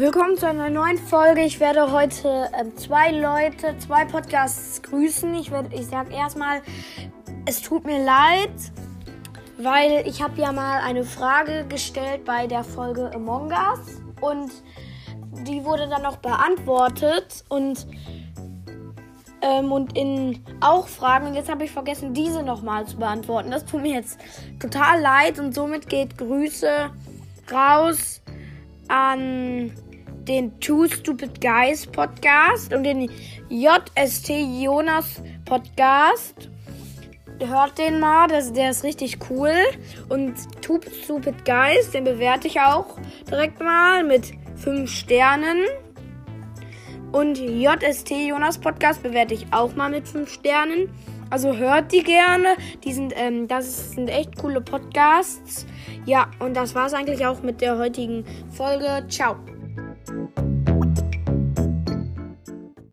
Willkommen zu einer neuen Folge. Ich werde heute ähm, zwei Leute, zwei Podcasts grüßen. Ich, ich sage erstmal, es tut mir leid, weil ich habe ja mal eine Frage gestellt bei der Folge Among Us und die wurde dann noch beantwortet und ähm, und in auch Fragen. Und jetzt habe ich vergessen, diese nochmal zu beantworten. Das tut mir jetzt total leid und somit geht Grüße raus an den Two Stupid Guys Podcast und den JST Jonas Podcast. Hört den mal, das, der ist richtig cool. Und Two Stupid Guys, den bewerte ich auch direkt mal mit 5 Sternen. Und JST Jonas Podcast bewerte ich auch mal mit 5 Sternen. Also hört die gerne. Die sind, ähm, das sind echt coole Podcasts. Ja, und das war es eigentlich auch mit der heutigen Folge. Ciao. Thank you.